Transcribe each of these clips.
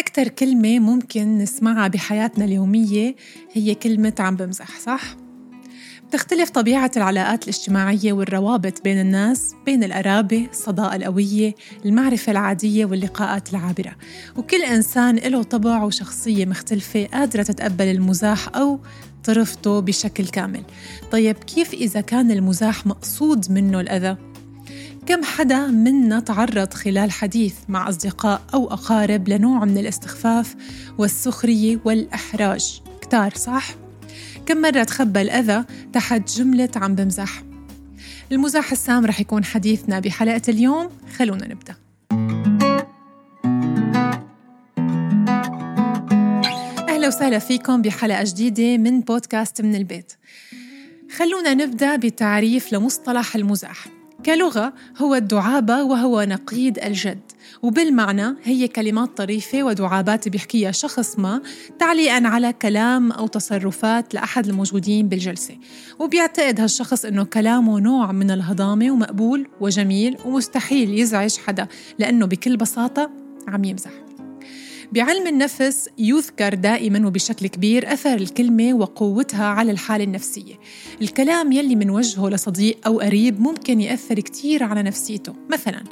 أكتر كلمة ممكن نسمعها بحياتنا اليومية هي كلمة عم بمزح صح؟ تختلف طبيعة العلاقات الاجتماعية والروابط بين الناس بين القرابة، الصداقة القوية، المعرفة العادية واللقاءات العابرة وكل إنسان له طبع وشخصية مختلفة قادرة تتقبل المزاح أو ترفضه بشكل كامل طيب كيف إذا كان المزاح مقصود منه الأذى؟ كم حدا منا تعرض خلال حديث مع أصدقاء أو أقارب لنوع من الاستخفاف والسخرية والإحراج؟ كتار صح؟ كم مرة تخبى الأذى تحت جملة عم بمزح؟ المزاح السام رح يكون حديثنا بحلقة اليوم خلونا نبدأ. أهلا وسهلا فيكم بحلقة جديدة من بودكاست من البيت. خلونا نبدأ بتعريف لمصطلح المزاح. كلغة هو الدعابة وهو نقيض الجد وبالمعنى هي كلمات طريفة ودعابات بيحكيها شخص ما تعليقا على كلام أو تصرفات لأحد الموجودين بالجلسة. وبيعتقد هالشخص أنه كلامه نوع من الهضامة ومقبول وجميل ومستحيل يزعج حدا لأنه بكل بساطة عم يمزح. بعلم النفس يذكر دائما وبشكل كبير أثر الكلمة وقوتها على الحالة النفسية. الكلام يلي من وجهه لصديق أو قريب ممكن يأثر كتير على نفسيته. مثلا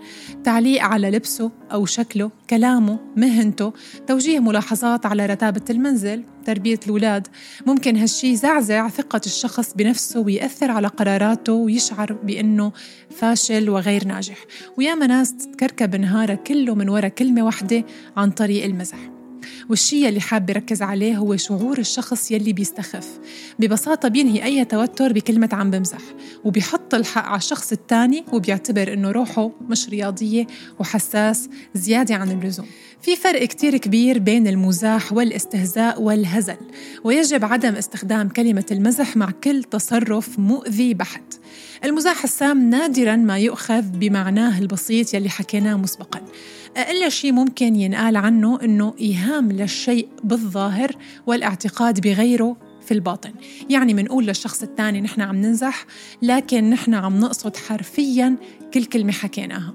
تعليق على لبسه أو شكله كلامه مهنته توجيه ملاحظات على رتابة المنزل تربية الأولاد. ممكن هالشي يزعزع ثقة الشخص بنفسه ويأثر على قراراته ويشعر بأنه فاشل وغير ناجح. وياما ناس تتكركب نهارها كله من وراء كلمة واحدة عن طريق المزح. والشيء اللي حاب يركز عليه هو شعور الشخص يلي بيستخف. ببساطة بينهي أي توتر بكلمة عم بمزح وبيحط الحق على الشخص الثاني وبيعتبر إنه روحه مش رياضية وحساس زيادة عن اللزوم. في فرق كتير كبير بين المزاح والاستهزاء والهزل ويجب عدم استخدام كلمة المزح مع كل تصرف مؤذي بحت. المزاح السام نادرا ما يؤخذ بمعناه البسيط يلي حكيناه مسبقا. أقل شيء ممكن ينقال عنه أنه إيهام للشيء بالظاهر والاعتقاد بغيره في الباطن. يعني منقول للشخص الثاني نحن عم ننزح لكن نحن عم نقصد حرفيا كل كلمة حكيناها.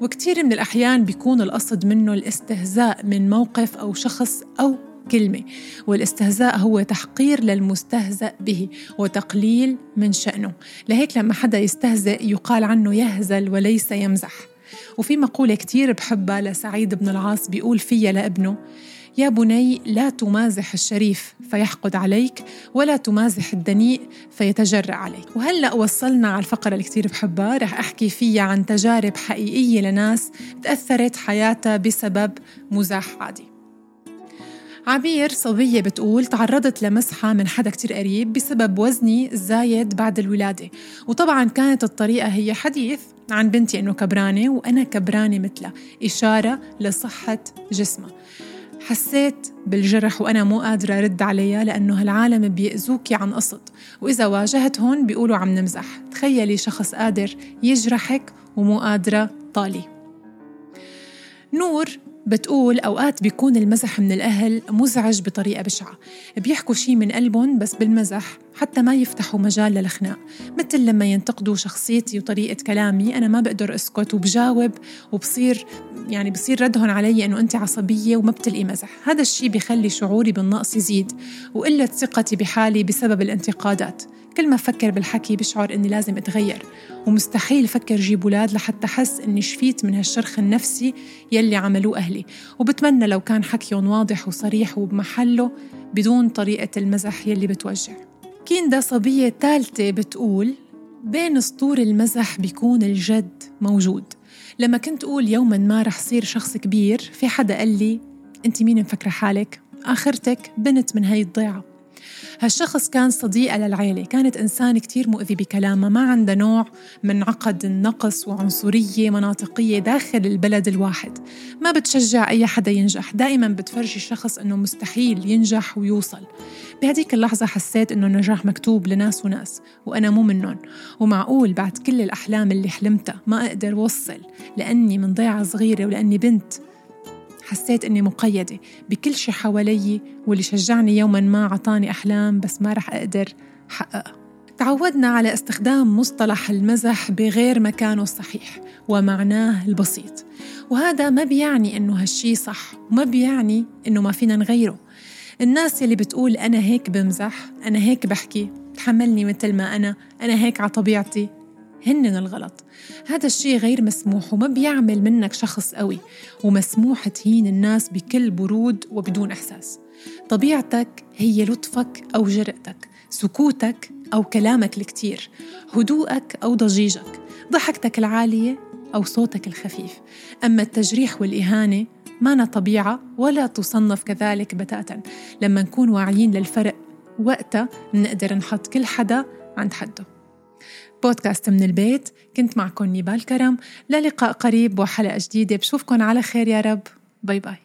وكثير من الأحيان بيكون القصد منه الاستهزاء من موقف أو شخص أو كلمة والاستهزاء هو تحقير للمستهزأ به وتقليل من شأنه. لهيك لما حدا يستهزئ يقال عنه يهزل وليس يمزح. وفي مقولة كتير بحبها لسعيد بن العاص بيقول فيها لابنه يا بني لا تمازح الشريف فيحقد عليك ولا تمازح الدنيء فيتجرأ عليك. وهلأ وصلنا على الفقرة اللي كتير بحبها رح أحكي فيها عن تجارب حقيقية لناس تأثرت حياتها بسبب مزاح عادي. عبير صبية بتقول تعرضت لمسحة من حدا كتير قريب بسبب وزني الزايد بعد الولادة. وطبعا كانت الطريقة هي حديث عن بنتي إنه كبرانة وأنا كبرانة مثلها. إشارة لصحة جسمها. حسيت بالجرح وأنا مو قادرة أرد عليها لأنه هالعالم بيأذوكي عن قصد. وإذا واجهتهم بيقولوا عم نمزح. تخيلي شخص قادر يجرحك ومو قادرة طالي. نور بتقول أوقات بيكون المزح من الأهل مزعج بطريقة بشعة. بيحكوا شي من قلبهم بس بالمزح. حتى ما يفتحوا مجال للخناق مثل لما ينتقدوا شخصيتي وطريقة كلامي أنا ما بقدر أسكت وبجاوب وبصير يعني بصير ردهم علي إنه أنت عصبية وما بتلقي مزح. هذا الشي بيخلي شعوري بالنقص يزيد وقلة ثقتي بحالي بسبب الانتقادات. كل ما فكر بالحكي بشعر إني لازم أتغير ومستحيل فكر جيب أولاد لحتى أحس إني شفيت من هالشرخ النفسي يلي عملوه أهلي. وبتمنى لو كان حكيهم واضح وصريح وبمحله بدون طريقة المزح يلي بتوجع. كيندا صبية ثالثة بتقول بين سطور المزح بيكون الجد موجود لما كنت أقول يوما ما رح صير شخص كبير في حدا قال لي أنت مين مفكرة حالك؟ آخرتك بنت من هاي الضيعة هالشخص كان صديقة للعيلة كانت إنسان كتير مؤذي بكلامها ما عنده نوع من عقد النقص وعنصرية مناطقية داخل البلد الواحد. ما بتشجع أي حدا ينجح دائما بتفرجي الشخص أنه مستحيل ينجح ويوصل. بهديك اللحظة حسيت أنه النجاح مكتوب لناس وناس وأنا مو منهم. ومعقول بعد كل الأحلام اللي حلمتها ما أقدر وصل لأني من ضيعة صغيرة ولأني بنت. حسيت إني مقيدة بكل شي حوالي واللي شجعني يوما ما عطاني أحلام بس ما رح أقدر حققها تعودنا على استخدام مصطلح المزح بغير مكانه الصحيح ومعناه البسيط. وهذا ما بيعني إنه هالشي صح وما بيعني إنه ما فينا نغيره. الناس اللي بتقول أنا هيك بمزح أنا هيك بحكي تحملني مثل ما أنا أنا هيك على طبيعتي. هن الغلط. هذا الشيء غير مسموح وما بيعمل منك شخص قوي. ومسموح تهين الناس بكل برود وبدون إحساس. طبيعتك هي لطفك أو جرأتك سكوتك أو كلامك الكتير هدوءك أو ضجيجك ضحكتك العالية أو صوتك الخفيف. أما التجريح والإهانة ما طبيعة ولا تصنف كذلك بتاتا. لما نكون واعيين للفرق وقتها نقدر نحط كل حدا عند حده. بودكاست من البيت. كنت معكم نيبال كرم. للقاء قريب وحلقة جديدة. بشوفكن على خير يا رب. bye bye